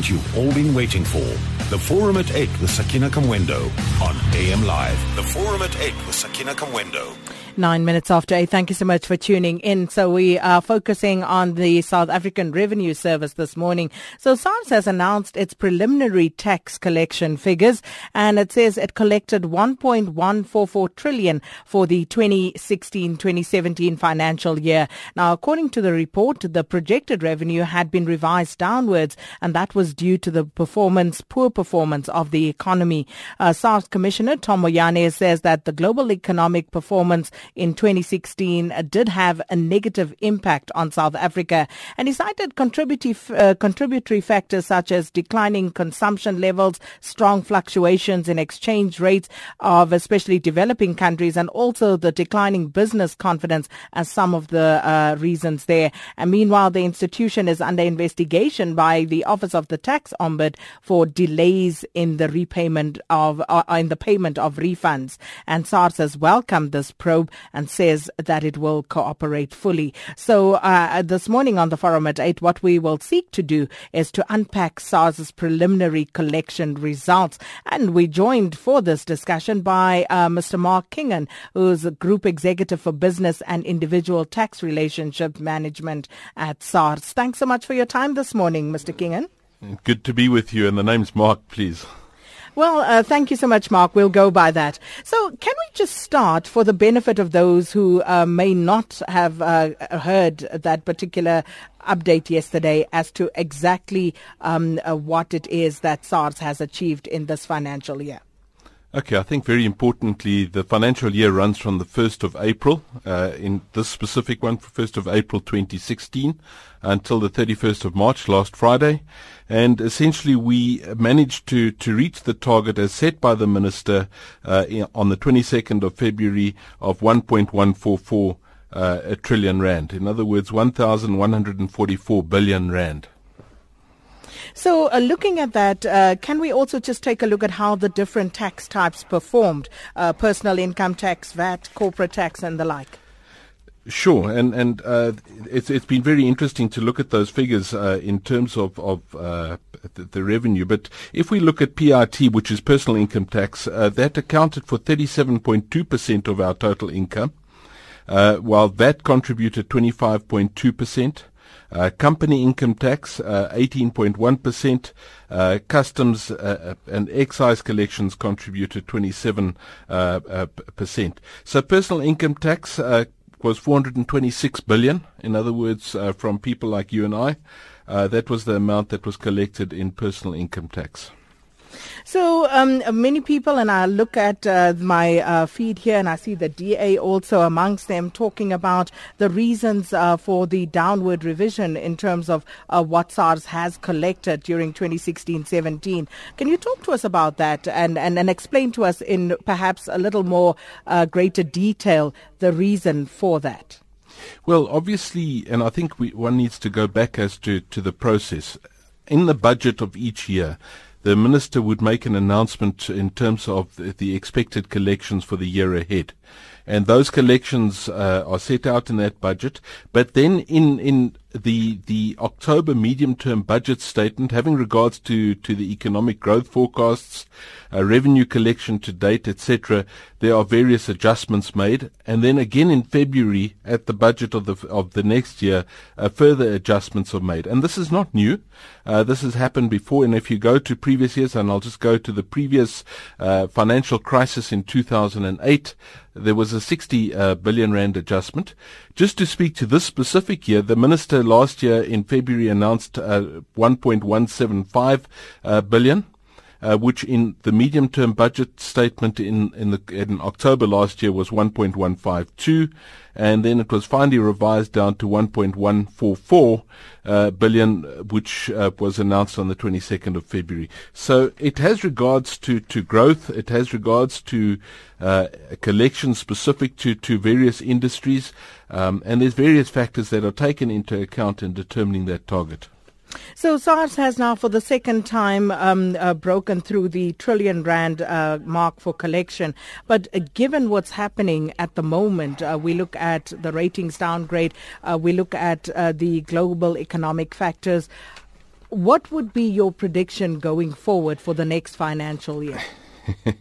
you've all been waiting for. The Forum at 8 with Sakina Kamwendo on AM Live. The Forum at 8 with Sakina Kamwendo. Nine minutes after eight. Thank you so much for tuning in. So we are focusing on the South African Revenue Service this morning. So SARS has announced its preliminary tax collection figures and it says it collected 1.144 trillion for the 2016-2017 financial year. Now, according to the report, the projected revenue had been revised downwards and that was due to the performance, poor performance of the economy. Uh, SARS Commissioner Tom says that the global economic performance in 2016 uh, did have a negative impact on South Africa. And he cited contributory, uh, contributory factors such as declining consumption levels, strong fluctuations in exchange rates of especially developing countries, and also the declining business confidence as some of the uh, reasons there. And meanwhile, the institution is under investigation by the Office of the Tax Ombud for delays in the repayment of, uh, in the payment of refunds. And SARS has welcomed this probe and says that it will cooperate fully. So uh, this morning on the forum at 8, what we will seek to do is to unpack SARS's preliminary collection results. And we joined for this discussion by uh, Mr. Mark Kingon, who's a Group Executive for Business and Individual Tax Relationship Management at SARS. Thanks so much for your time this morning, Mr. Kingon. Good to be with you. And the name's Mark, please. Well, uh, thank you so much, Mark. We'll go by that. So, can we just start for the benefit of those who uh, may not have uh, heard that particular update yesterday as to exactly um, uh, what it is that SARS has achieved in this financial year? Okay, I think very importantly, the financial year runs from the 1st of April, uh, in this specific one, 1st of April 2016, until the 31st of March, last Friday. And essentially, we managed to, to reach the target as set by the Minister uh, on the 22nd of February of 1.144 uh, trillion rand. In other words, 1,144 billion rand. So, uh, looking at that, uh, can we also just take a look at how the different tax types performed? Uh, personal income tax, VAT, corporate tax, and the like. Sure, and and uh, it's it's been very interesting to look at those figures uh, in terms of of uh, the, the, revenue. But if we look at PIT, which is personal income tax, uh, that accounted for 37.2 percent of our total income, uh, while that contributed 25.2 percent. Uh, company income tax, 18.1%. Uh, uh, customs uh, and excise collections contributed 27%. so personal income tax was 426 billion. In other words, uh, from people like you and I, uh, that was the amount that was collected in personal income tax. So um, many people, and I look at uh, my uh, feed here, and I see the DA also amongst them talking about the reasons uh, for the downward revision in terms of uh, what SARS has collected during 2016-17. Can you talk to us about that and, and, and explain to us in perhaps a little more uh, greater detail the reason for that? Well, obviously, and I think we, one needs to go back as to, to the process. In the budget of each year, the minister would make an announcement in terms of the expected collections for the year ahead. And those collections uh, are set out in that budget. But then in, in the the October medium term budget statement, having regards to, to the economic growth forecasts, uh, revenue collection to date, etc., there are various adjustments made, and then again in February at the budget of the of the next year, uh, further adjustments are made. And this is not new. Uh, this has happened before. And if you go to previous years, and I'll just go to the previous uh, financial crisis in 2008, there was a 60 uh, billion rand adjustment. Just to speak to this specific year, the minister last year in February announced uh, 1.175 uh, billion. Uh, which in the medium-term budget statement in in, the, in October last year was 1.152, and then it was finally revised down to 1.144 uh, billion, which uh, was announced on the 22nd of February. So it has regards to to growth. It has regards to uh, collection specific to to various industries, um, and there's various factors that are taken into account in determining that target. So SARS has now, for the second time, um, uh, broken through the trillion rand uh, mark for collection. But uh, given what's happening at the moment, uh, we look at the ratings downgrade, uh, we look at uh, the global economic factors. what would be your prediction going forward for the next financial year?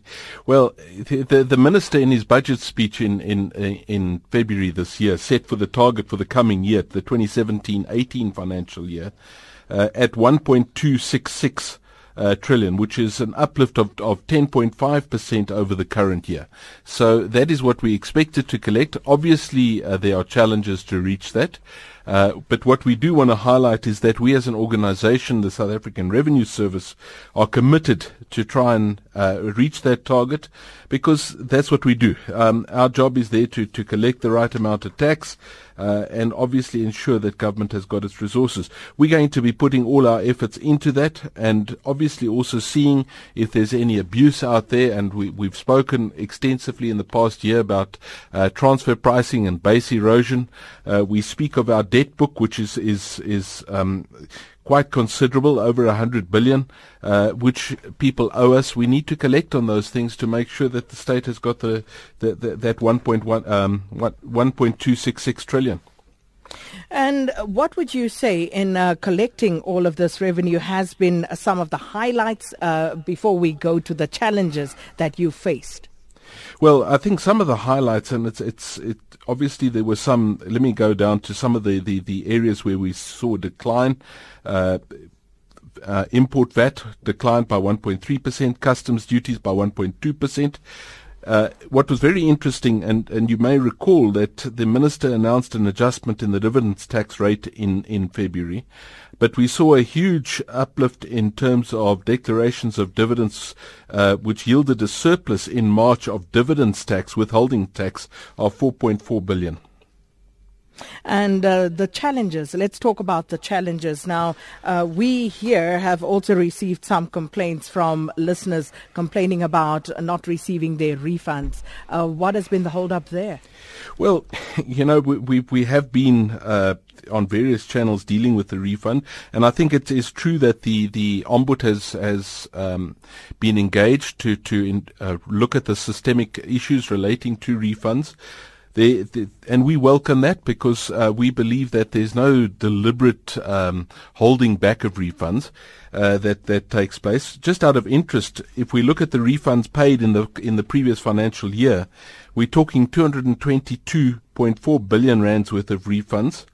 well, the, the, the minister in his budget speech in, in in February this year set for the target for the coming year, the 2017-18 financial year, at 1.266 uh, trillion, which is an uplift of, of 10.5% over the current year. So that is what we expected to collect. Obviously, uh, there are challenges to reach that. Uh, but what we do want to highlight is that we as an organization, the South African Revenue Service, are committed to try and uh, reach that target because that's what we do. Um, our job is there to, to collect the right amount of tax uh, and obviously ensure that government has got its resources. We're going to be putting all our efforts into that and obviously also seeing if there's any abuse out there. And we, we've spoken extensively in the past year about uh, transfer pricing and base erosion. Uh, we speak of our debt book, which is is is um, quite considerable, over a hundred billion, uh, which people owe us. We need to collect on those things to make sure that the state has got the, the, the that 1.1 um, 1.266 trillion. And what would you say in uh, collecting all of this revenue has been some of the highlights uh, before we go to the challenges that you faced? Well, I think some of the highlights, and it's it's it obviously there were some. Let me go down to some of the the, the areas where we saw decline. Uh, uh, import VAT declined by 1.3%, customs duties by 1.2%. Uh, what was very interesting, and, and you may recall that the minister announced an adjustment in the dividends tax rate in, in February, but we saw a huge uplift in terms of declarations of dividends, uh, which yielded a surplus in March of dividends tax, withholding tax of 4.4 billion. And uh, the challenges, let's talk about the challenges. Now, uh, we here have also received some complaints from listeners complaining about not receiving their refunds. Uh, what has been the hold-up there? Well, you know, we, we, we have been uh, on various channels dealing with the refund, and I think it is true that the the ombud has has um, been engaged to to in, uh, look at the systemic issues relating to refunds. And we welcome that because uh, we believe that there's no deliberate um, holding back of refunds uh, that that takes place. Just out of interest, if we look at the refunds paid in the in the previous financial year, we're talking 222.4 billion rands worth of refunds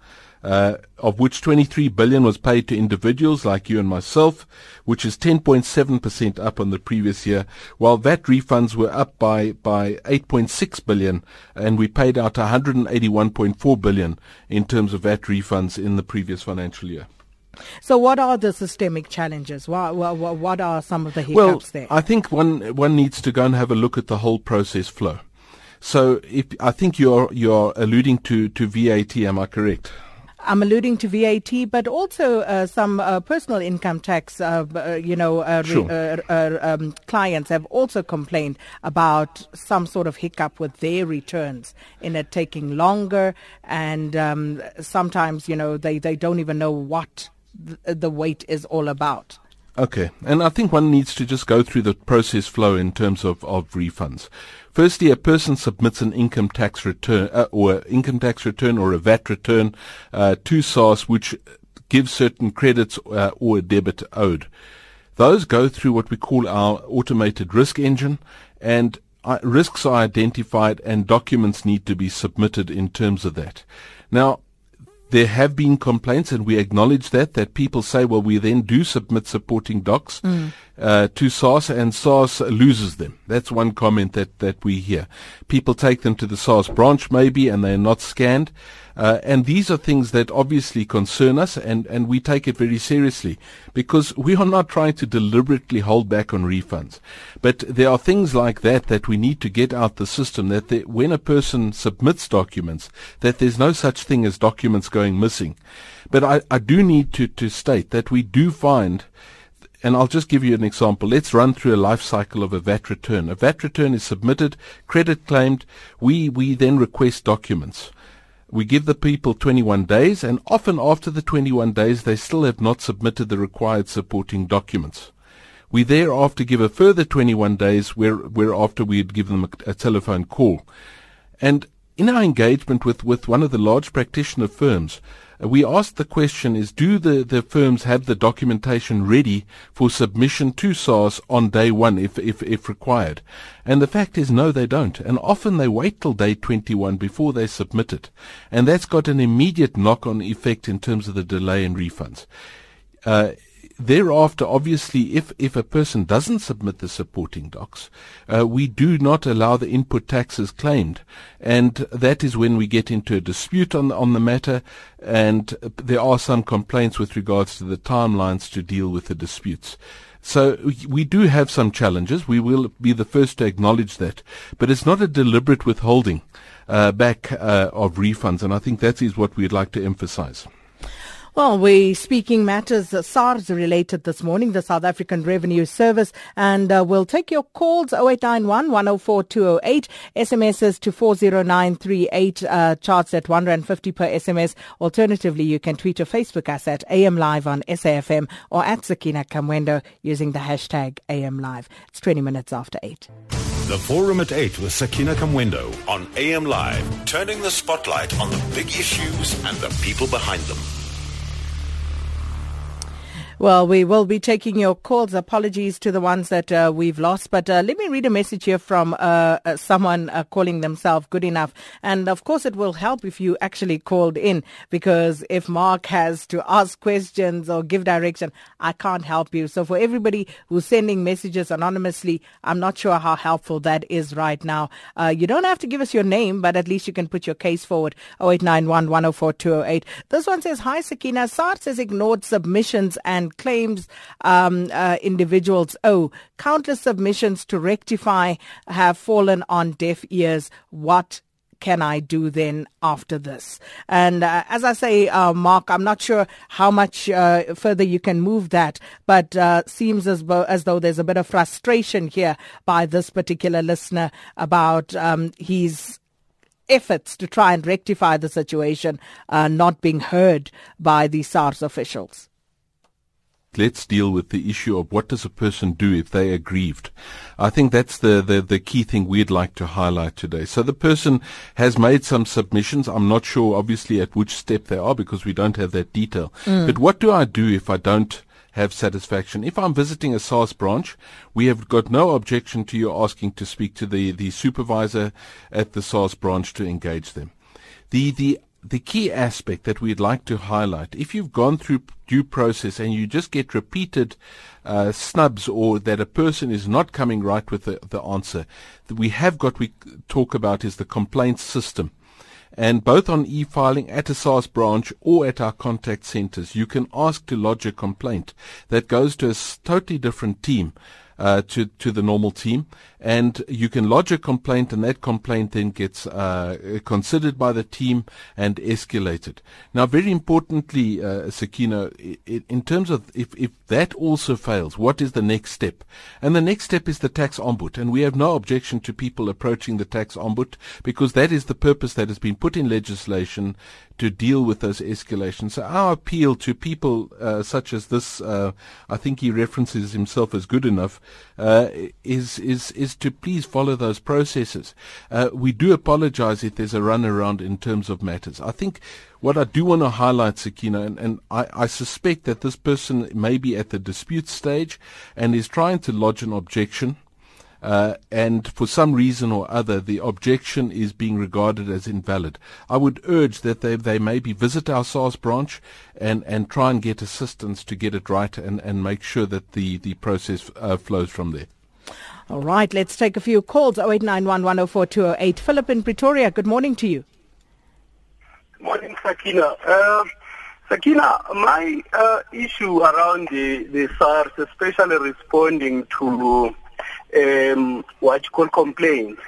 uh, of which 23 billion was paid to individuals like you and myself, which is 10.7% up on the previous year, while VAT refunds were up by, by 8.6 billion, and we paid out 181.4 billion in terms of VAT refunds in the previous financial year. So, what are the systemic challenges? What, what, what are some of the hiccups well, there? I think one one needs to go and have a look at the whole process flow. So, if, I think you're you're alluding to to VAT. Am I correct? I'm alluding to VAT, but also uh, some uh, personal income tax. Uh, uh you know, uh, sure. Uh, um, clients have also complained about some sort of hiccup with their returns in it taking longer, and um, sometimes you know they, they don't even know what th- the wait is all about. Okay, and I think one needs to just go through the process flow in terms of, of refunds. Firstly, a person submits an income tax return uh, or income tax return or a VAT return uh, to SARS, which gives certain credits uh, or a debit owed. Those go through what we call our automated risk engine, and uh, risks are identified and documents need to be submitted in terms of that. Now, there have been complaints, and we acknowledge that, that people say, well, we then do submit supporting docs mm. uh, to SARS, and SARS loses them. That's one comment that, that we hear. People take them to the SARS branch, maybe, and they're not scanned. Uh, and these are things that obviously concern us, and, and we take it very seriously because we are not trying to deliberately hold back on refunds. But there are things like that that we need to get out the system. That when a person submits documents, that there's no such thing as documents going missing. But I, I do need to, to state that we do find and I'll just give you an example. Let's run through a life cycle of a VAT return. A VAT return is submitted, credit claimed. We, we then request documents. We give the people 21 days, and often after the 21 days, they still have not submitted the required supporting documents. We thereafter give a further 21 days, where, whereafter we'd give them a, a telephone call. And in our engagement with, with one of the large practitioner firms, we asked the question is do the, the firms have the documentation ready for submission to SARS on day one if, if, if required? And the fact is no, they don't. And often they wait till day 21 before they submit it. And that's got an immediate knock-on effect in terms of the delay in refunds. Uh, thereafter, obviously, if, if a person doesn't submit the supporting docs, uh, we do not allow the input taxes claimed. And that is when we get into a dispute on, on the matter. And there are some complaints with regards to the timelines to deal with the disputes. So we do have some challenges. We will be the first to acknowledge that. But it's not a deliberate withholding uh, back uh, of refunds. And I think that is what we'd like to emphasize. Well, we're speaking matters uh, SARS related this morning, the South African Revenue Service, and uh, we'll take your calls 0891 104 208, SMSs to 40938, uh, charts at 150 per SMS. Alternatively, you can tweet or Facebook us at AM Live on SAFM or at Sakina Kamwendo using the hashtag AM Live. It's 20 minutes after 8. The Forum at 8 with Sakina Kamwendo on AM Live, turning the spotlight on the big issues and the people behind them. Well, we will be taking your calls. Apologies to the ones that uh, we've lost. But uh, let me read a message here from uh, uh someone uh, calling themselves Good Enough. And of course, it will help if you actually called in because if Mark has to ask questions or give direction, I can't help you. So for everybody who's sending messages anonymously, I'm not sure how helpful that is right now. Uh, you don't have to give us your name, but at least you can put your case forward. 0891 104 208. This one says, Hi, Sakina. SARS has ignored submissions and and claims um, uh, individuals owe. Countless submissions to rectify have fallen on deaf ears. What can I do then after this? And uh, as I say, uh, Mark, I'm not sure how much uh, further you can move that, but uh, seems as, bo- as though there's a bit of frustration here by this particular listener about um, his efforts to try and rectify the situation uh, not being heard by the SARS officials let's deal with the issue of what does a person do if they are grieved. I think that's the, the, the, key thing we'd like to highlight today. So the person has made some submissions. I'm not sure obviously at which step they are because we don't have that detail. Mm. But what do I do if I don't have satisfaction. If I'm visiting a SARS branch, we have got no objection to you asking to speak to the, the supervisor at the SARS branch to engage them. The, the the key aspect that we'd like to highlight, if you've gone through due process and you just get repeated uh, snubs or that a person is not coming right with the, the answer, we have got we talk about is the complaints system. And both on e-filing at a SARS branch or at our contact centers, you can ask to lodge a complaint that goes to a totally different team uh, to to the normal team, and you can lodge a complaint, and that complaint then gets uh, considered by the team and escalated. Now, very importantly, uh, in terms of if if that also fails, what is the next step? And the next step is the tax ombud, and we have no objection to people approaching the tax ombud because that is the purpose that has been put in legislation to deal with those escalations. So our appeal to people uh, such as this, uh, I think he references himself as good enough, uh, is is is to please follow those processes. Uh, we do apologise if there's a runaround in terms of matters. I think what I do want to highlight, Sakina, and, and I, I, suspect that this person may be at the dispute stage and is trying to lodge an objection uh, and for some reason or other the objection is being regarded as invalid. I would urge that they, they maybe visit our SARS branch and, and try and get assistance to get it right and, and make sure that the, the process uh, flows from there. All right, let's take a few calls. 0891 104 Philip in Pretoria, good morning to you. Good morning, Sakina. Uh, Sakina, my uh, issue around the, the SARS, especially responding to um, what you call complaints.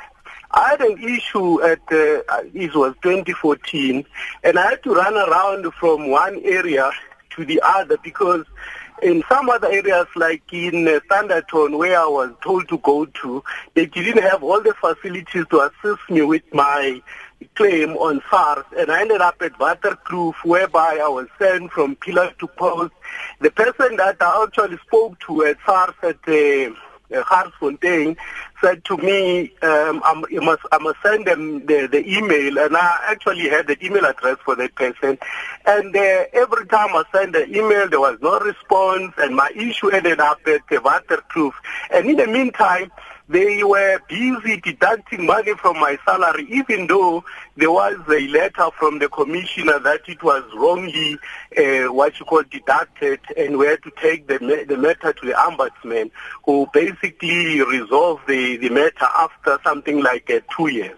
I had an issue at uh, it was 2014, and I had to run around from one area to the other because in some other areas, like in uh, Standerton, where I was told to go to, they didn't have all the facilities to assist me with my claim on SARS, and I ended up at Waterkloof, whereby I was sent from pillar to post. The person that I actually spoke to at SARS at uh, Garsfontein said to me, um, I'm, you must, I must send them the, the email, and I actually had the email address for that person. And uh, every time I sent the email, there was no response, and my issue ended up at the Waterkloof. And in the meantime, they were busy deducting money from my salary, even though there was a letter from the commissioner that it was wrongly, uh, what you call deducted, and we had to take the, the matter to the ombudsman, who basically resolved the, the matter after something like uh, two years.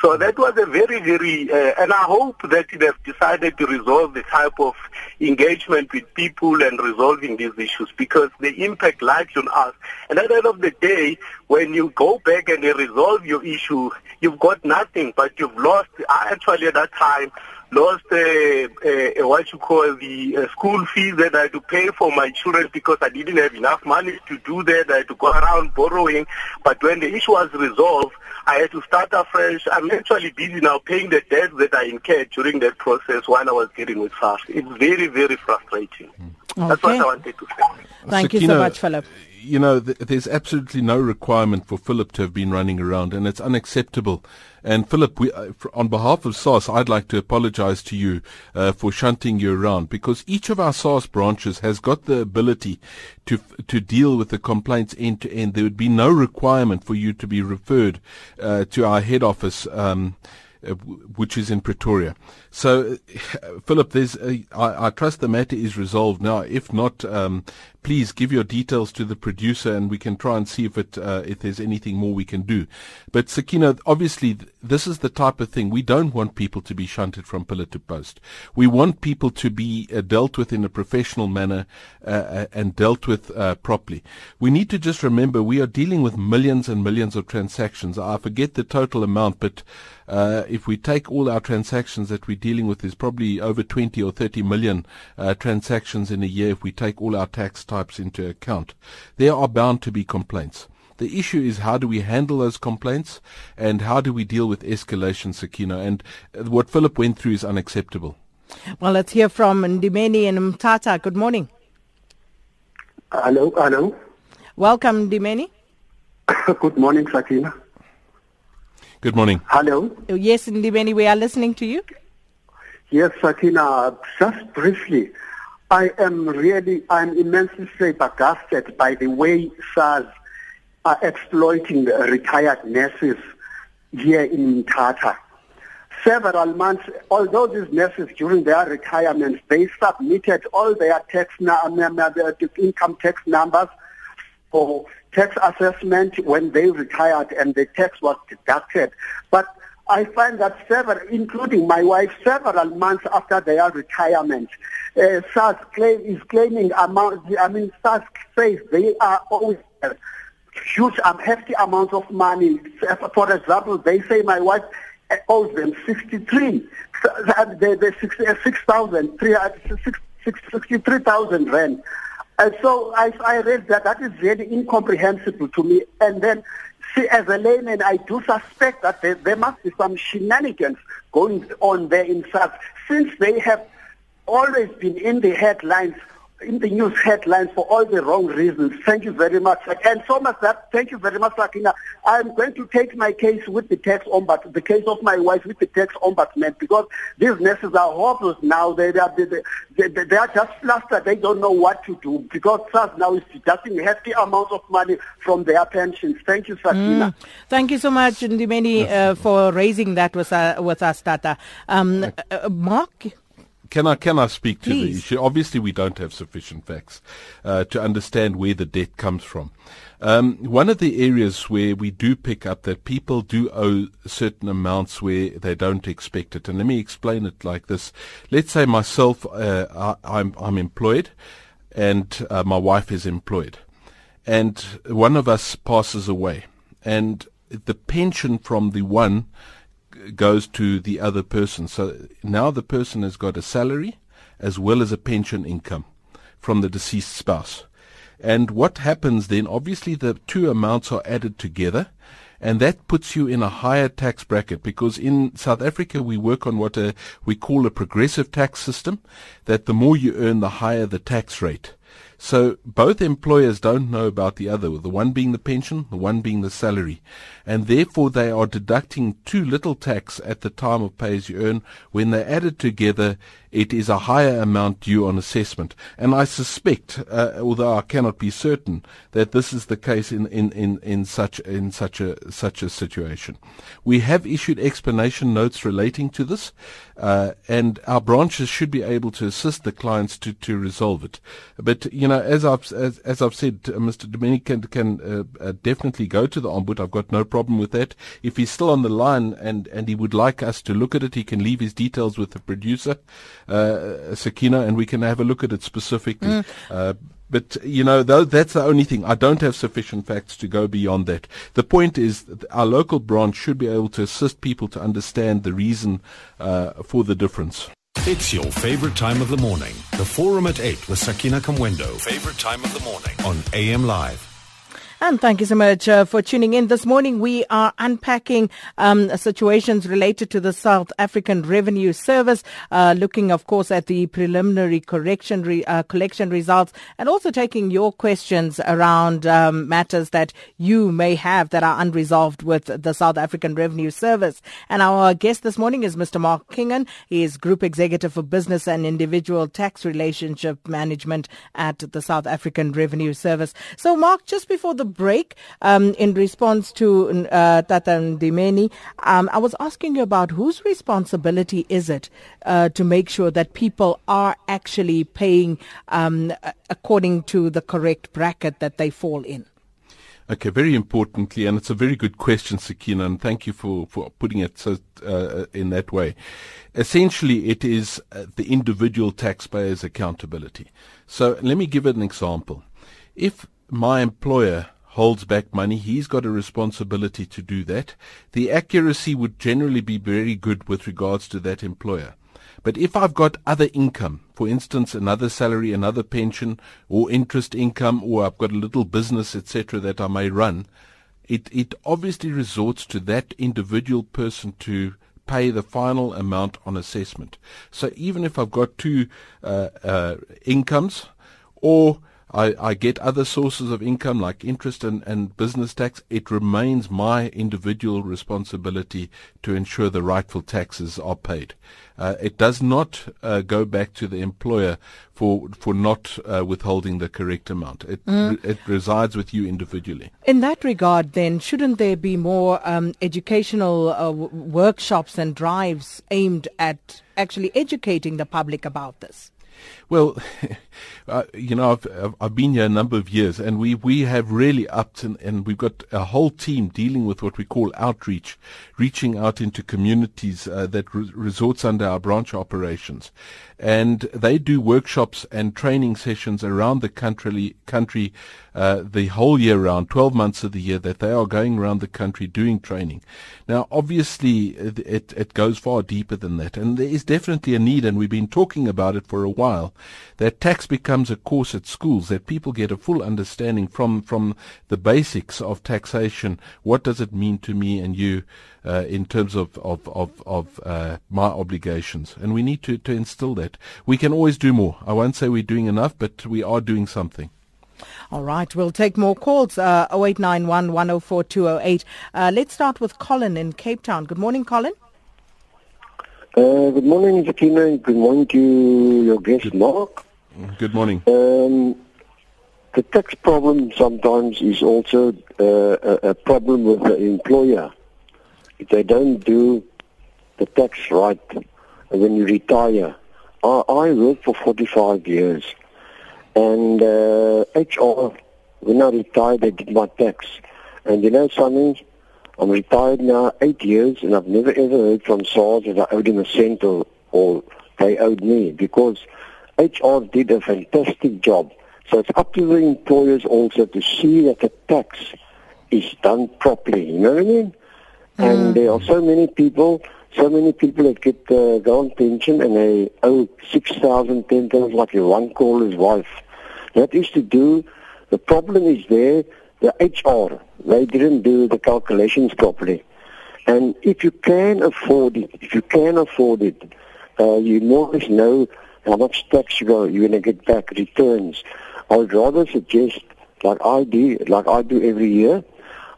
So that was a very, very, uh, and I hope that they have decided to resolve the type of engagement with people and resolving these issues because the impact lies on us. And at the end of the day, when you go back and you resolve your issue, you've got nothing, but you've lost, actually at that time, lost uh, uh, what you call the uh, school fees that I had to pay for my children because I didn't have enough money to do that. I had to go around borrowing. But when the issue was resolved, I had to start afresh. I'm actually busy now paying the debts that I incurred during that process while I was dealing with SARS. It's very, very frustrating. Okay. That's what I wanted to say. Thank Sakina, you so much, Philip you know, th- there's absolutely no requirement for Philip to have been running around, and it's unacceptable. And Philip, we, uh, on behalf of SARS, I'd like to apologize to you uh, for shunting you around because each of our SARS branches has got the ability to to deal with the complaints end to end. There would be no requirement for you to be referred uh, to our head office. Um, uh, which is in Pretoria. So, uh, Philip, there's a, I, I trust the matter is resolved now. If not, um, please give your details to the producer, and we can try and see if it uh, if there's anything more we can do. But Sakina, obviously, this is the type of thing we don't want people to be shunted from pillar to post. We want people to be uh, dealt with in a professional manner uh, and dealt with properly. We need to just remember we are dealing with millions and millions of transactions. I forget the total amount, but uh, if we take all our transactions that we're dealing with, there's probably over 20 or 30 million uh, transactions in a year if we take all our tax types into account. There are bound to be complaints. The issue is how do we handle those complaints and how do we deal with escalation, Sakina? And uh, what Philip went through is unacceptable. Well, let's hear from Ndimeni and Mthatha. Good morning. Hello, hello. Welcome, Ndimeni. Good morning, Sakina. Good morning. Hello. Yes, Ndibeni, we are listening to you. Yes, Sakina, just briefly, I am really, I'm immensely flabbergasted by the way SARS are exploiting retired nurses here in Tata. Several months, although these nurses during their retirement, they submitted all their tax, number their income tax numbers for tax assessment when they retired and the tax was deducted. But I find that several, including my wife, several months after their retirement, uh, SARS claim, is claiming amount, I mean, SARS says they are always huge, um, hefty amounts of money. For example, they say my wife owes them 63, the, the 63,000 rand. And so I, I read that that is really incomprehensible to me. And then, see, as a layman, I do suspect that there, there must be some shenanigans going on there in SARS, since they have always been in the headlines in the news headlines for all the wrong reasons. Thank you very much. And so much that, thank you very much, Sakina. I'm going to take my case with the tax ombudsman, the case of my wife with the tax ombudsman, because these nurses are hopeless now. They, they, are, they, they, they are just flustered. They don't know what to do because SARS now is deducting hefty amounts of money from their pensions. Thank you, Sakina. Mm. Thank you so much, Ndimeni, uh, for raising that with, uh, with us, Tata. Um, uh, Mark? Can I can I speak to Please. the issue? Obviously, we don't have sufficient facts uh, to understand where the debt comes from. Um, one of the areas where we do pick up that people do owe certain amounts where they don't expect it, and let me explain it like this: Let's say myself, uh, I, am I'm, I'm employed, and uh, my wife is employed, and one of us passes away, and the pension from the one goes to the other person. So now the person has got a salary as well as a pension income from the deceased spouse. And what happens then, obviously the two amounts are added together and that puts you in a higher tax bracket because in South Africa we work on what a, we call a progressive tax system that the more you earn the higher the tax rate. So both employers don't know about the other, the one being the pension, the one being the salary. And therefore they are deducting too little tax at the time of pay as you earn. When they're added together, it is a higher amount due on assessment. And I suspect, uh, although I cannot be certain, that this is the case in, in, in, in such in such a such a situation. We have issued explanation notes relating to this, uh, and our branches should be able to assist the clients to, to resolve it. But you know, as I've as, as I've said, uh, Mr. Dominic can, can uh, uh, definitely go to the ombud. I've got no problem with that. If he's still on the line and and he would like us to look at it, he can leave his details with the producer uh, Sakina, and we can have a look at it specifically. Mm. Uh, but you know, though, that's the only thing. I don't have sufficient facts to go beyond that. The point is, our local branch should be able to assist people to understand the reason uh, for the difference. It's your favorite time of the morning. The Forum at 8 with Sakina Kamwendo. Favorite time of the morning on AM Live. And thank you so much uh, for tuning in. This morning we are unpacking um, situations related to the South African Revenue Service, uh, looking, of course, at the preliminary correction re- uh, collection results, and also taking your questions around um, matters that you may have that are unresolved with the South African Revenue Service. And our guest this morning is Mr. Mark Kingon. He is Group Executive for Business and Individual Tax Relationship Management at the South African Revenue Service. So, Mark, just before the break, um, in response to uh, Tata Ndimeni, um, I was asking you about whose responsibility is it uh, to make sure that people are actually paying um, according to the correct bracket that they fall in? Okay, very importantly, and it's a very good question, Sakina, and thank you for, for putting it so uh, in that way. Essentially, it is uh, the individual taxpayer's accountability. So let me give an example. If my employer holds back money, he's got a responsibility to do that. The accuracy would generally be very good with regards to that employer. But if I've got other income, for instance, another salary, another pension, or interest income, or I've got a little business, etc., that I may run, it, it obviously resorts to that individual person to pay the final amount on assessment. So even if I've got two uh, uh, incomes, or I, I get other sources of income like interest and, and business tax, it remains my individual responsibility to ensure the rightful taxes are paid. Uh, it does not uh, go back to the employer for for not uh, withholding the correct amount. It mm. it resides with you individually. In that regard, then, shouldn't there be more um, educational uh, w- workshops and drives aimed at actually educating the public about this? Well, uh, you know, I've, I've been here a number of years, and we, we have really upped, and, and we've got a whole team dealing with what we call outreach, reaching out into communities uh, that re- resorts under our branch operations and they do workshops and training sessions around the country, country uh, the whole year round, 12 months of the year, that they are going around the country doing training. Now, obviously, it, it, it goes far deeper than that, and there is definitely a need, and we've been talking about it for a while, that tax becomes a course at schools, that people get a full understanding from, from the basics of taxation. What does it mean to me and you? uh, in terms of of of, of uh, my obligations, and we need to to instill that. We can always do more. I won't say we're doing enough, but we are doing something. All right, we'll take more calls. Uh, 0891 104 208. Uh, let's start with Colin in Cape Town. Good morning, Colin. Uh, good morning, Sakina. Good morning to your guest, Mark. Good morning. Um, the tax problem sometimes is also uh, a, a, problem with the employer if they don't do the tax right when you retire. I, I worked for 45 years, and uh, HR, when I retired, they did my tax. And you know something? I'm retired now eight years, and I've never ever heard from SARS that I owed them a cent or, or they owed me because HR did a fantastic job. So it's up to the employers also to see that the tax is done properly. You know what I mean? And mm. there are so many people, so many people that get uh, go on pension and they owe six thousand, ten thousand, like a one caller's wife. That is to do. The problem is there. The HR they didn't do the calculations properly. And if you can afford it, if you can afford it, uh, you less know how much tax you go, you're going to get back returns. I would rather suggest, like I do, like I do every year,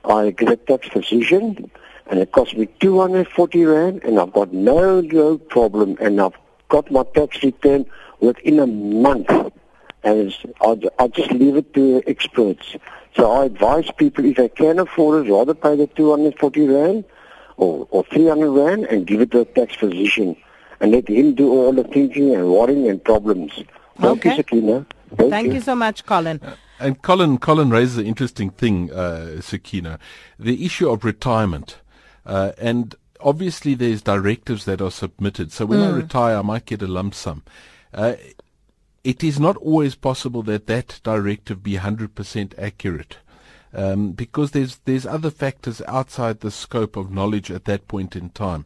I get a tax position, and it costs me 240 rand, and I've got no no problem, and I've got my tax return within a month, and I'll, I'll just leave it to experts. So I advise people if they can afford it, rather pay the 240 rand or, or 300 rand and give it to a tax physician and let him do all the thinking and worrying and problems. Thank Okay. you, Sakina. Thank you so much, Colin. And Colin, Colin raises an interesting thing, uh, Sakina, the issue of retirement. Uh, and obviously there's directives that are submitted. So when I retire, I might get a lump sum. Uh, it is not always possible that that directive be 100% accurate. Um, because there's there's other factors outside the scope of knowledge at that point in time.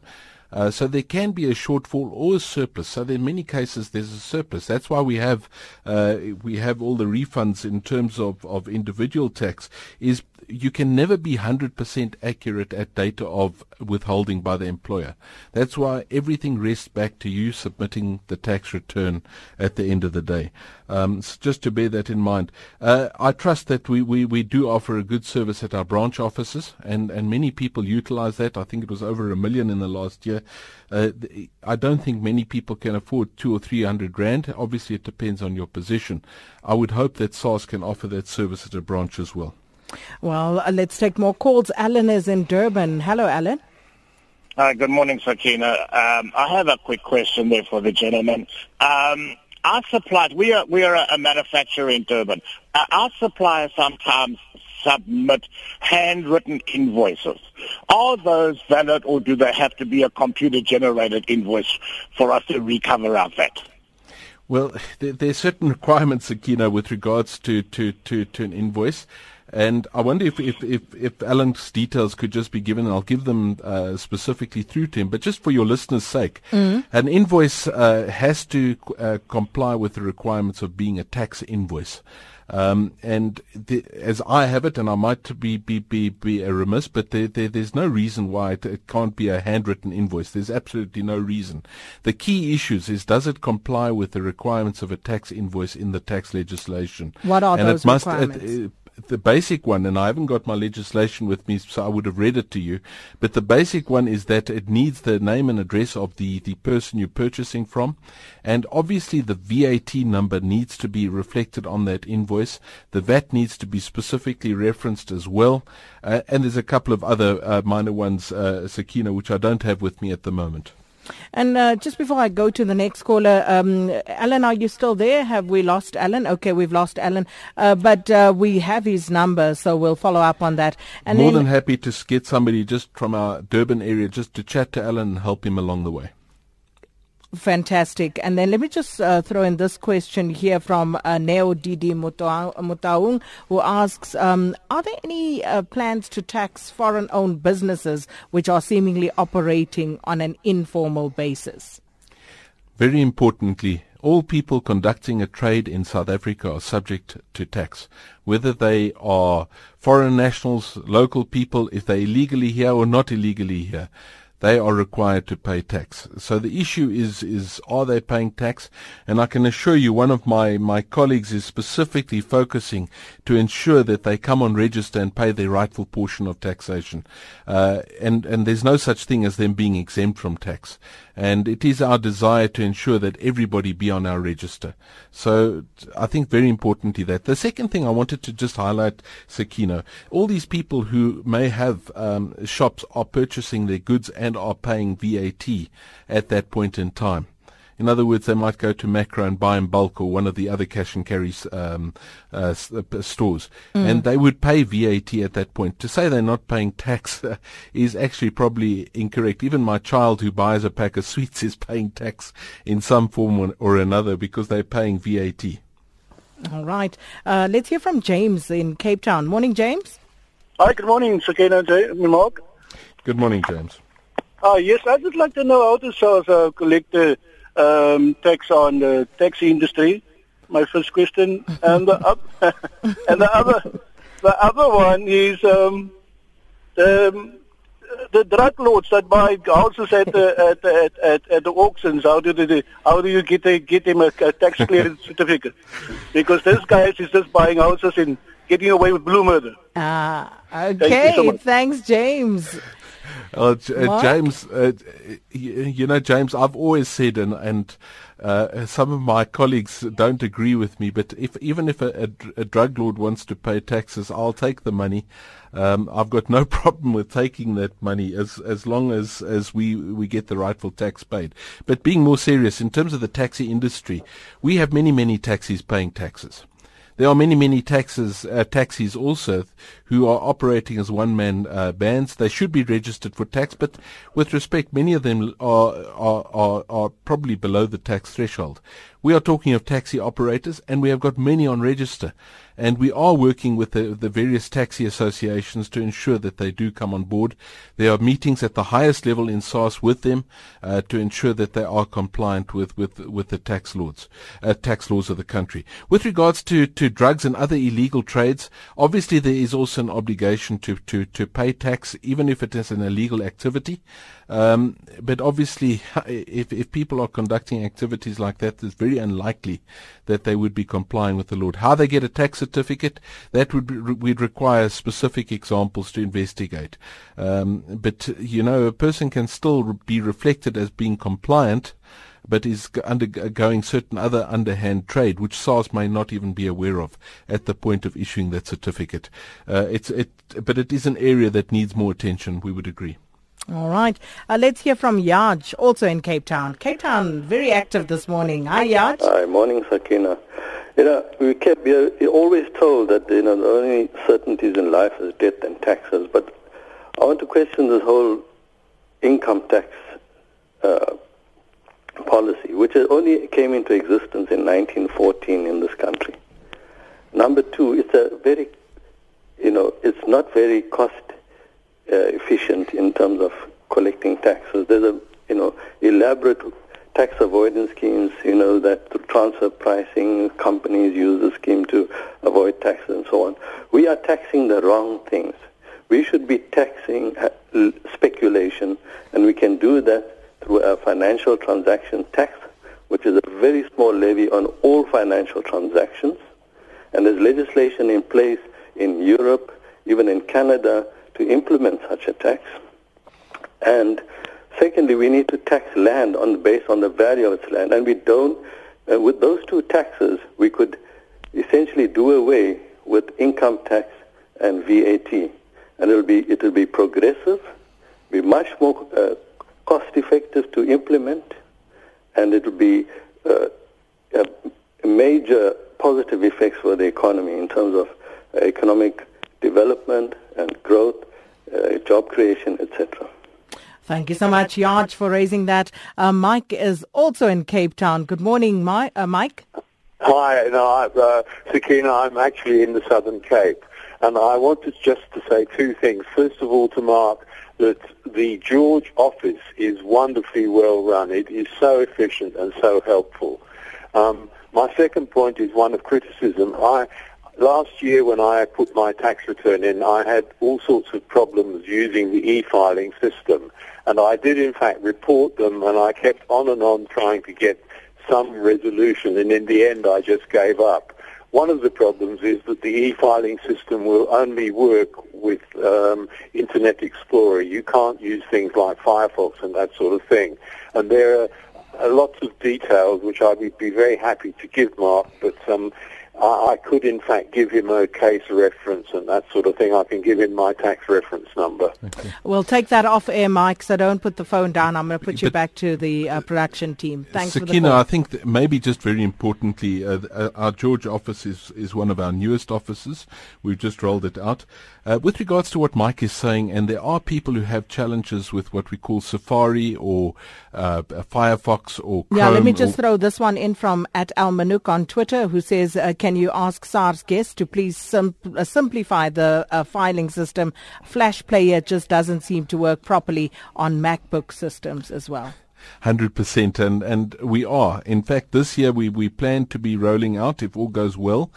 Uh, so there can be a shortfall or a surplus. So in many cases there's a surplus. That's why we have uh, we have all the refunds in terms of, of individual tax. Is you can never be 100% accurate at data of withholding by the employer. That's why everything rests back to you submitting the tax return at the end of the day. Um, s- just to bear that in mind. Uh, I trust that we, we, we do offer a good service at our branch offices, and, and many people utilize that. I think it was over a million in the last year. Uh, I don't think many people can afford two or three hundred rand. Obviously, it depends on your position. I would hope that SARS can offer that service at a branch as well. Well, uh, let's take more calls. Alan is in Durban. Hello, Alan. Uh, good morning, Sakina. Um, I have a quick question there for the gentleman. Um, our suppliers, we are we are a, a manufacturer in Durban. Uh, our suppliers sometimes submit handwritten invoices. Are those valid, or do they have to be a computer-generated invoice for us to recover our VAT? Well, there, there are certain requirements, Sakina, with regards to, to, to, to an invoice. And I wonder if, if, if, if Alan's details could just be given, and I'll give them uh, specifically through to him. But just for your listeners' sake, an invoice uh, has to uh, comply with the requirements of being a tax invoice. Um, and the, as I have it, and I might be be be, be a remiss, but there, there, there's no reason why it, it can't be a handwritten invoice. There's absolutely no reason. The key issues is does it comply with the requirements of a tax invoice in the tax legislation? What are and those it must, requirements? It, the basic one, and I haven't got my legislation with me, so I would have read it to you. But the basic one is that it needs the name and address of the, the person you're purchasing from. And obviously the VAT number needs to be reflected on that invoice. The VAT needs to be specifically referenced as well. Uh, and there's a couple of other uh, minor ones, uh, Sakina, which I don't have with me at the moment. And uh, just before I go to the next caller, um, Alan, are you still there? Have we lost Alan? Okay, we've lost Alan, uh, but uh, we have his number, so we'll follow up on that. And More then, than happy to get somebody just from our Durban area just to chat to Alan and help him along the way. Fantastic. And then let me just uh, throw in this question here from uh, Neo Didi Muta- Mutaung, who asks um, Are there any uh, plans to tax foreign owned businesses which are seemingly operating on an informal basis? Very importantly, all people conducting a trade in South Africa are subject to tax, whether they are foreign nationals, local people, if they're illegally here or not illegally here. They are required to pay tax. So the issue is, is are they paying tax? And I can assure you one of my, my colleagues is specifically focusing to ensure that they come on register and pay their rightful portion of taxation. Uh, and, and there's no such thing as them being exempt from tax. And it is our desire to ensure that everybody be on our register. So I think very importantly that. The second thing I wanted to just highlight, Sakina, all these people who may have um, shops are purchasing their goods and are paying VAT at that point in time. In other words, they might go to Makro and buy in bulk or one of the other cash and carry um, uh, s- uh, p- stores, and they would pay VAT at that point. To say they're not paying tax is actually probably incorrect. Even my child who buys a pack of sweets is paying tax in some form or- or another because they're paying VAT. All right. Uh, let's hear from James in Cape Town. Morning, James. Hi, good morning, Sakina J- Mark. Good morning, James. Uh, yes, I'd just like to know how to SARS uh, collect the um, tax on the taxi industry. My first question, and the oth- and the other, the other one is um, the, the drug lords that buy houses at the at, at, at, at the auctions, how do they how do you get a, get him a, a tax clearance certificate? Because this guy is just buying houses and getting away with blue murder. Ah, okay. so. Thanks, James. Uh, uh, James, uh, you know, James, I've always said, and, and uh, some of my colleagues don't agree with me, but if even if a, a a drug lord wants to pay taxes, I'll take the money. Um, I've got no problem with taking that money as as long as, as we we get the rightful tax paid. But being more serious, in terms of the taxi industry, we have many many taxis paying taxes. There are many, many taxis, uh, taxis also who are operating as one-man uh, bands. They should be registered for tax, but with respect, many of them are, are, are, are probably below the tax threshold. We are talking of taxi operators, and we have got many on register. And we are working with the, the various taxi associations to ensure that they do come on board. There are meetings at the highest level in SARS with them uh, to ensure that they are compliant with, with, with the tax laws, uh, tax laws of the country. With regards to, to drugs and other illegal trades, obviously there is also an obligation to, to, to pay tax, even if it is an illegal activity. Um, but obviously, if, if people are conducting activities like that, it's very unlikely that they would be complying with the law. How they get a tax certificate, that would be, we'd require specific examples to investigate. Um, but you know, a person can still be reflected as being compliant. But is undergoing certain other underhand trade, which SARS may not even be aware of at the point of issuing that certificate. Uh, it's it, but it is an area that needs more attention. We would agree. All right. Uh, let's hear from Yaj, also in Cape Town. Cape Town, very active this morning. Hi, Yaj. Hi, morning, Sakina. You know, we kept we are always told that you know the only certainties in life is death and taxes. But I want to question this whole income tax uh, policy, which only came into existence in 1914 in this country. Number two, it's a very, you know, it's not very cost efficient in terms of collecting taxes. There's a, you know, elaborate tax avoidance schemes, you know, that transfer pricing, companies use the scheme to avoid taxes and so on. We are taxing the wrong things. We should be taxing uh, speculation, and we can do that through a financial transaction tax, which is a very small levy on all financial transactions. And there's legislation in place in Europe, even in Canada, to implement such a tax. And secondly, we need to tax land on based on the value of its land. And we don't, uh, with those two taxes, we could essentially do away with income tax and VAT. And it'll be, it'll be progressive, be much more uh, cost effective to implement, and it'll be uh, a, major positive effects for the economy in terms of economic development and growth, uh, job creation, etc. Thank you so much, Yaj, for raising that. Uh, Mike is also in Cape Town. Good morning, Mike. Uh, Mike. Hi, no, I, uh, Sakina, I'm actually in the Southern Cape, and I wanted just to say two things. First of all, to Mark, that the George office is wonderfully well run. It is so efficient and so helpful. Um, my second point is one of criticism. I last year when I put my tax return in, I had all sorts of problems using the e-filing system, and I did in fact report them, and I kept on and on trying to get some resolution, and in the end I just gave up. One of the problems is that the e-filing system will only work with um, Internet Explorer. You can't use things like Firefox and that sort of thing. And there are uh, lots of details which I would be very happy to give Mark, but um, I, I could in fact give him a case reference and that sort of thing. I can give him my tax reference number. We'll take that off air, Mike, so don't put the phone down. I'm going to put you But- back to the uh, production team. Thanks for the Sakina, call. I think that maybe just very importantly, uh, uh, our George office is, is one of our newest offices. We've just rolled it out. Uh, with regards to what Mike is saying, and there are people who have challenges with what we call Safari or uh, Firefox or Chrome. Yeah, let me just throw this one in from at Al Manuk on Twitter, who says, uh, "Can you ask SARS guests to please sim- uh, simplify the uh, filing system? Flash Player just doesn't seem to work properly on MacBook systems as well." Hundred percent, and and we are. In fact, this year we we plan to be rolling out, if all goes well,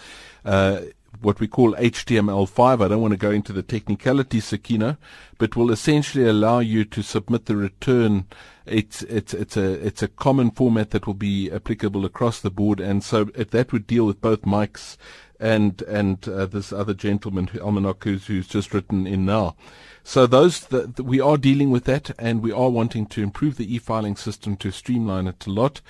uh, what we call HTML5. I don't want to go into the technicalities, Sakina, but will essentially allow you to submit the return. It's it's it's a it's a common format that will be applicable across the board, and so that would deal with both Mike's and and uh, this other gentleman, Almanac, who's, who's just written in now. So those we are dealing with that, and we are wanting to improve the e-filing system to streamline it a lot.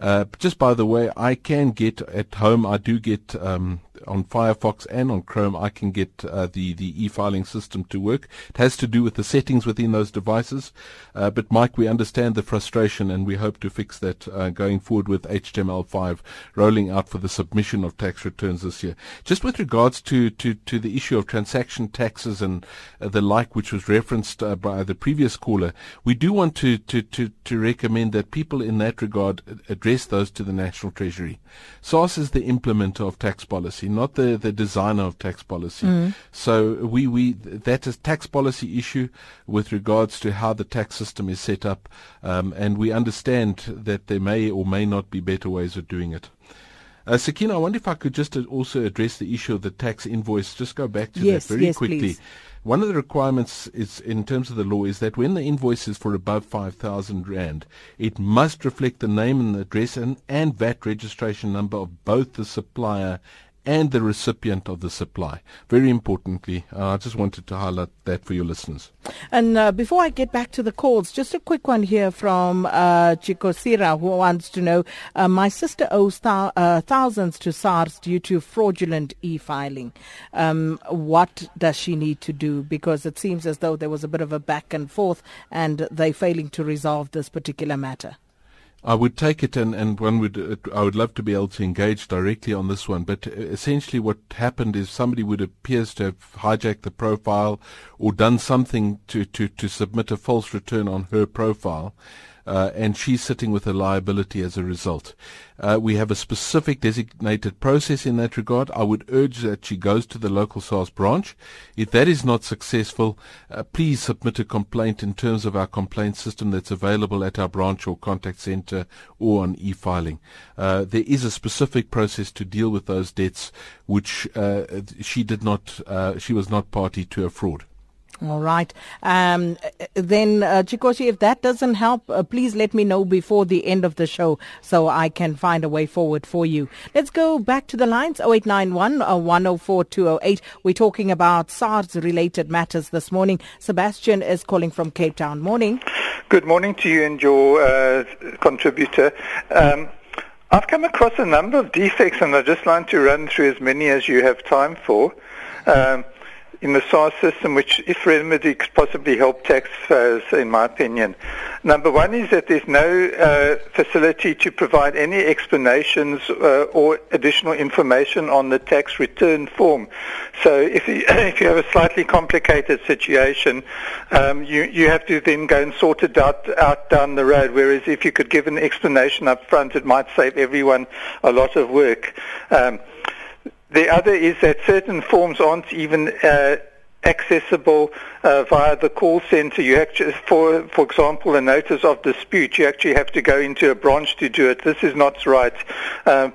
Uh, just by the way, I can get at home. I do get um, on Firefox and on Chrome, I can get uh, the the e-filing system to work. It has to do with the settings within those devices. Uh, but Mike, we understand the frustration, and we hope to fix that uh, going forward with HTML5 rolling out for the submission of tax returns this year. Just with regards to to, to the issue of transaction taxes and uh, the like, which was referenced uh, by the previous caller, we do want to, to to to recommend that people in that regard address those to the National Treasury. SARS is the implementer of tax policy not the, the designer of tax policy. Mm. So we, we that is tax policy issue with regards to how the tax system is set up, um, and we understand that there may or may not be better ways of doing it. Uh, Sakina, I wonder if I could just also address the issue of the tax invoice. Just go back to yes, that very yes, quickly. Please. One of the requirements is, in terms of the law, is that when the invoice is for above five thousand rand, it must reflect the name and the address and, and VAT registration number of both the supplier and the recipient of the supply. Very importantly, uh, I just wanted to highlight that for your listeners. And uh, before I get back to the calls, just a quick one here from uh, Chikosira who wants to know uh, My sister owes th- uh, thousands to SARS due to fraudulent e filing. Um, what does she need to do? Because it seems as though there was a bit of a back and forth and they're failing to resolve this particular matter. I would take it, and, and one would uh, I would love to be able to engage directly on this one. But uh, essentially, what happened is somebody would appears to have hijacked the profile or done something to, to, to submit a false return on her profile, uh, and she's sitting with a liability as a result. Uh, we have a specific designated process in that regard. I would urge that she goes to the local SARS branch. If that is not successful, uh, please submit a complaint in terms of our complaint system that's available at our branch or contact center or on e-filing. Uh, there is a specific process to deal with those debts which uh, she did not, uh, she was not party to a fraud. All right. Um, then, uh, Chikoshi, if that doesn't help, uh, please let me know before the end of the show so I can find a way forward for you. Let's go back to the lines 0891 uh, 104 208. We're talking about SARS related matters this morning. Sebastian is calling from Cape Town. Morning. Good morning to you and your uh, contributor. Um, I've come across a number of defects and I'd just like to run through as many as you have time for. Um, in the SARS system, which, if remedied, could possibly help taxpayers, in my opinion. Number one is that there's no uh, facility to provide any explanations uh, or additional information on the tax return form. So if you, if you have a slightly complicated situation, um, you, you have to then go and sort it out, out down the road, whereas if you could give an explanation up front, it might save everyone a lot of work. Um, the other is that certain forms aren't even uh, accessible uh, via the call center. You actually, for for example, a notice of dispute, you actually have to go into a branch to do it. This is not right. Um,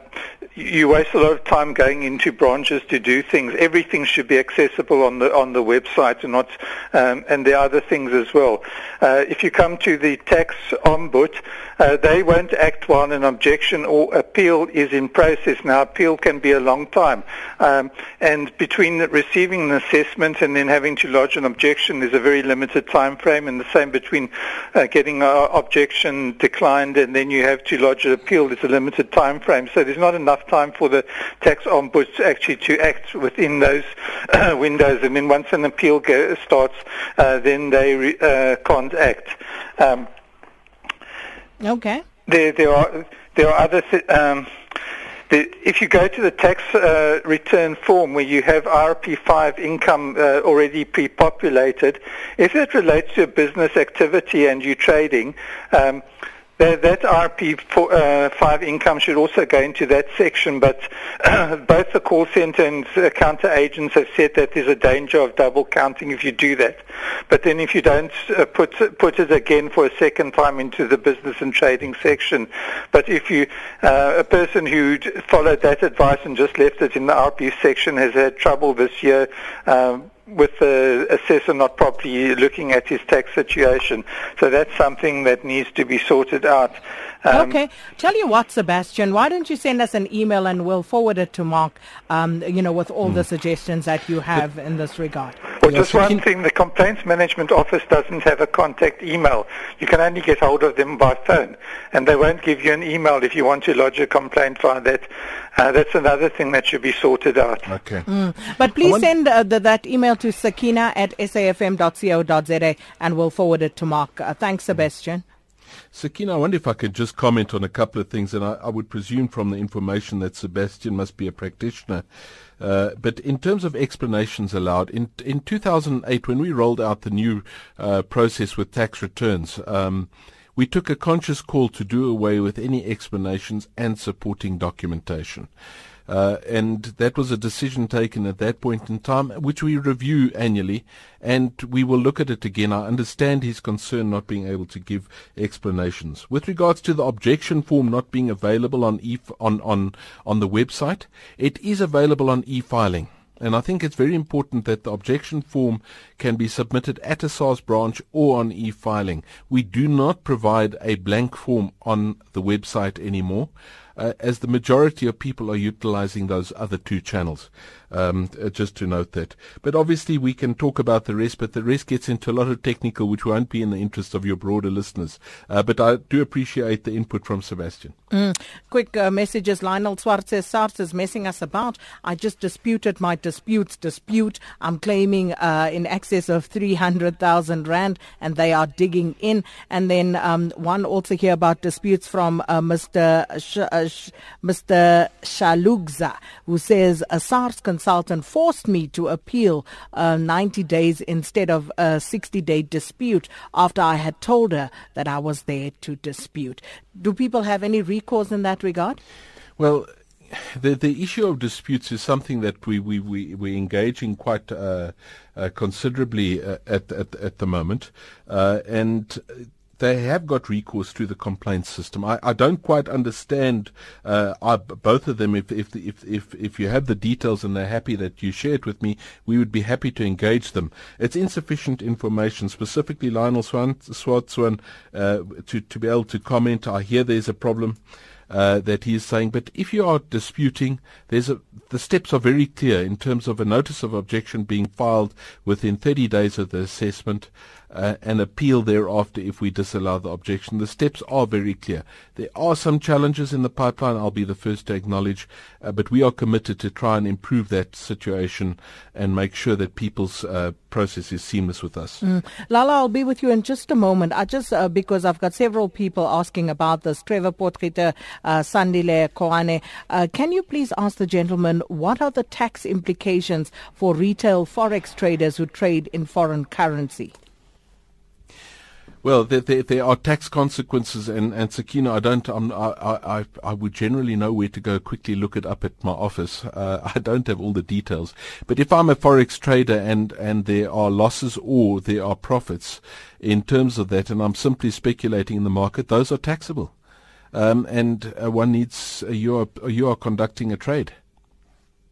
you waste a lot of time going into branches to do things. Everything should be accessible on the on the website, and not um, and are other things as well. Uh, if you come to the tax ombud, uh, they won't act while an objection or appeal is in process. Now, appeal can be a long time, um, and between receiving an assessment and then having to lodge an objection, there's a very limited time frame, and the same between uh, getting an objection declined and then you have to lodge an appeal. There's a limited time frame, so there's not enough time for the tax ombuds actually to act within those windows. And then once an appeal go, starts, uh, then they re, uh, act. Um, okay. There, there are there are other. Th- um, the, if you go to the tax uh, return form where you have RP5 income uh, already pre-populated, if it relates to a business activity and you're trading, um, that, that RP for, uh, five income should also go into that section. But both the call center and the counter agents have said that there's a danger of double counting if you do that. But then if you don't uh, put put it again for a second time into the business and trading section, but if you uh, a person who followed that advice and just left it in the RP section has had trouble this year. Um, with the assessor not properly looking at his tax situation. So that's something that needs to be sorted out. Um, okay. Tell you what, Sebastian, why don't you send us an email and we'll forward it to Mark, um, you know, with all the hmm. suggestions that you have in this regard. Well, just one thing, the Complaints Management Office doesn't have a contact email. You can only get hold of them by phone, and they won't give you an email if you want to lodge a complaint via that. Uh, that's another thing that should be sorted out. Okay. Mm. But please send uh, the, that email to sakina at safm.co.za and we'll forward it to Mark. Uh, thanks, Sebastian. Sakina, I wonder if I could just comment on a couple of things, and I, I would presume from the information that Sebastian must be a practitioner. Uh, but in terms of explanations allowed, in in 2008, when we rolled out the new uh, process with tax returns, um, we took a conscious call to do away with any explanations and supporting documentation. Uh, and that was a decision taken at that point in time, which we review annually, and we will look at it again. I understand his concern not being able to give explanations. With regards to the objection form not being available on e- on, on, on the website, it is available on e-filing. And I think it's very important that the objection form can be submitted at a SARS branch or on e-filing. We do not provide a blank form on the website anymore uh, as the majority of people are utilizing those other two channels. Um, uh, just to note that. But obviously, we can talk about the rest, but the rest gets into a lot of technical, which won't be in the interest of your broader listeners. Uh, but I do appreciate the input from Sebastian. Mm. Quick uh, messages. Lionel Swart says SARS is messing us about. I just disputed my disputes dispute. I'm claiming uh, in excess of 300,000 Rand, and they are digging in. And then um, one also here about disputes from uh, Mr. Sh- uh, Mr. Shalugza, who says SARS consultant forced me to appeal uh, 90 days instead of a 60 day dispute after I had told her that I was there to dispute. Do people have any recourse in that regard? Well, the the issue of disputes is something that we we we, we engage in quite uh, uh, considerably uh, at, at at the moment, uh, and they have got recourse through the complaint system. I, I don't quite understand uh, I, both of them. If, if, if, if, if you have the details and they're happy that you share it with me, we would be happy to engage them. It's insufficient information, specifically Lionel Swan, Swartzwan, uh, to, to be able to comment. I hear there's a problem. Uh, that he is saying. But if you are disputing, there's a, the steps are very clear in terms of a notice of objection being filed within 30 days of the assessment uh, and appeal thereafter if we disallow the objection. The steps are very clear. There are some challenges in the pipeline, I'll be the first to acknowledge, uh, but we are committed to try and improve that situation and make sure that people's uh, process is seamless with us. Mm. Lala, I'll be with you in just a moment. I just, uh, because I've got several people asking about this. Trevor Potgieter, uh, Sandile Koane, uh, can you please ask the gentleman what are the tax implications for retail forex traders who trade in foreign currency? Well, there, there, there, are tax consequences, and, and Sakina, I don't, I'm, I, I, I would generally know where to go quickly look it up at my office. Uh, I don't have all the details. But if I'm a forex trader and, and there are losses or there are profits in terms of that, and I'm simply speculating in the market, those are taxable. Um, and uh, one needs, uh, you, are, you are conducting a trade.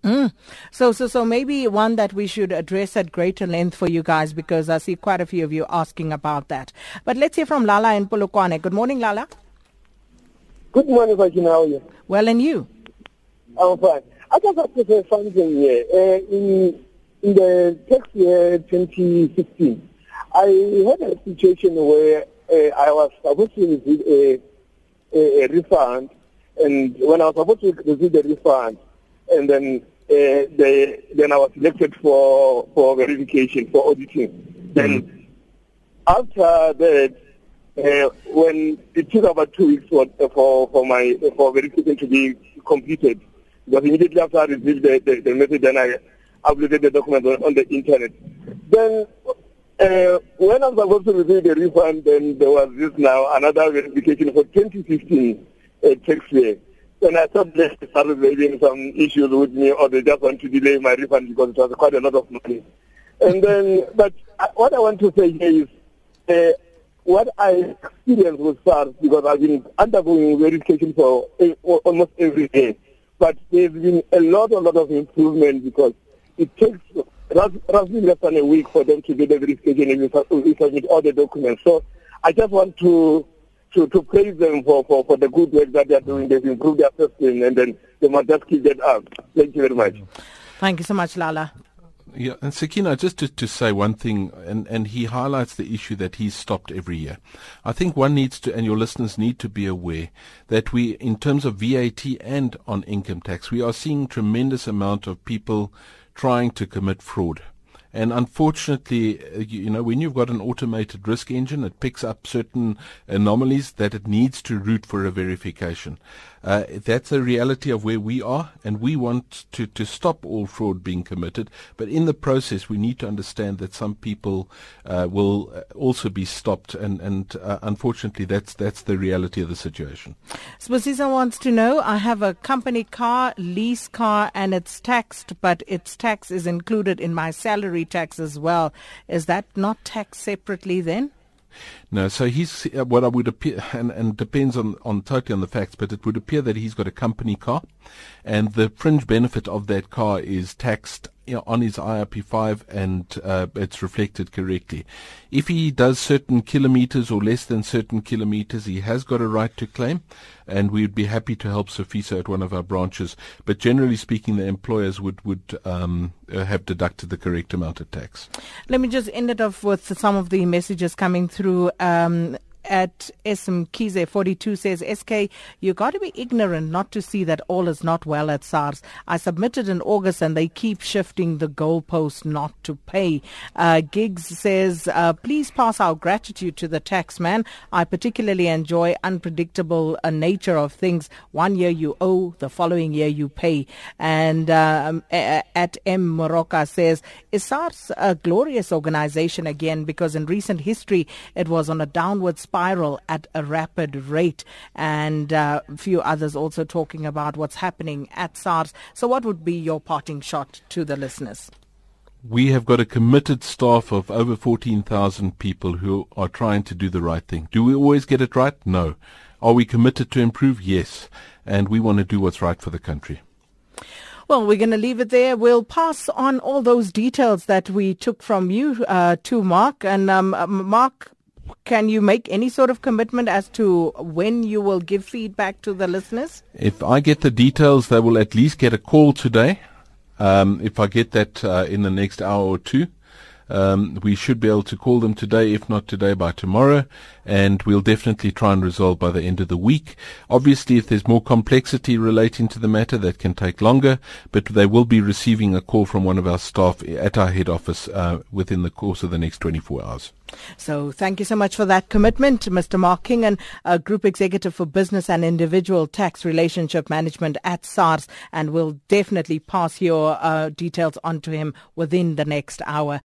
Mm. So, so, so maybe one that we should address at greater length for you guys because I see quite a few of you asking about that. But let's hear from Lala in Polokwane. Good morning, Lala. Good morning, Virginia. How are you? Well, and you? I'm fine. I just have to say something here. Uh, in, in the tax year 2016, I had a situation where uh, I was supposed to receive a, a, a refund, and when I was supposed to receive the refund, and then uh, they, then I was selected for for verification for auditing. Then mm-hmm. after that, uh, when it took about two weeks for for, for my for verification to be completed, because immediately after I received the, the, the message, then I uploaded the document on, on the internet. Then Uh, when I was supposed to receive the refund, then there was this now another verification for 2015 uh, tax year. And I thought they started having some issues with me, or they just want to delay my refund because it was quite a lot of money. And then, but what I want to say here is, uh, what I experienced with SARS, because I've been undergoing verification for almost every day, but there's been a lot, a lot of improvement because it takes roughly less than a week for them to do the verification and submit all the documents. So I just want to to, to praise them for, for, for the good work that they're doing. They've improved their system and then they must just keep that up. Thank you very much. Thank you so much, Lala. Yeah, and Sakina, just to, to say one thing, and, and he highlights the issue that he's stopped every year. I think one needs to, and your listeners need to be aware that we, in terms of VAT and on income tax, we are seeing tremendous amount of people trying to commit fraud. And unfortunately, uh, you know, when you've got an automated risk engine, it picks up certain anomalies that it needs to route for a verification. Uh, that's a reality of where we are, and we want to, to stop all fraud being committed. But in the process, we need to understand that some people uh, will uh, also be stopped, and, and uh, unfortunately, that's that's the reality of the situation. Sposisa wants to know: I have a company car, lease car, and it's taxed, but its tax is included in my salary tax as well. Is that not taxed separately then? No, so he's uh, what I would appear, and, and depends on, on totally on the facts, but it would appear that he's got a company car, and the fringe benefit of that car is taxed on his IRP5 and uh, it's reflected correctly. If he does certain kilometers or less than certain kilometers, he has got a right to claim, and we'd be happy to help Sofisa at one of our branches. But generally speaking, the employers would would um, uh, have deducted the correct amount of tax. Let me just end it off with some of the messages coming through. Um, at SM Kize 42 says, SK, you've got to be ignorant not to see that all is not well at SARS. I submitted in August and they keep shifting the goalpost not to pay. Uh, Giggs says, uh, please pass our gratitude to the tax man. I particularly enjoy unpredictable uh, nature of things. One year you owe, the following year you pay. And um, at M. Moroka says, is SARS a glorious organization again? Because in recent history, it was on a downward spiral spiral at a rapid rate, and uh, a few others also talking about what's happening at SARS. So, what would be your parting shot to the listeners? We have got a committed staff of over 14,000 people who are trying to do the right thing. Do we always get it right? No. Are we committed to improve? Yes. And we want to do what's right for the country. Well, we're going to leave it there. We'll pass on all those details that we took from you uh, to Mark. And um, uh, Mark, can you make any sort of commitment as to when you will give feedback to the listeners? If I get the details, they will at least get a call today. Um, if I get that uh, in the next hour or two, um, we should be able to call them today, if not today, by tomorrow, and we'll definitely try and resolve by the end of the week. Obviously, if there's more complexity relating to the matter, that can take longer, but they will be receiving a call from one of our staff at our head office uh, within the course of the next 24 hours. So thank you so much for that commitment, Mr. Mark Kingon, a Group Executive for Business and Individual Tax Relationship Management at SARS, and we'll definitely pass your uh, details on to him within the next hour.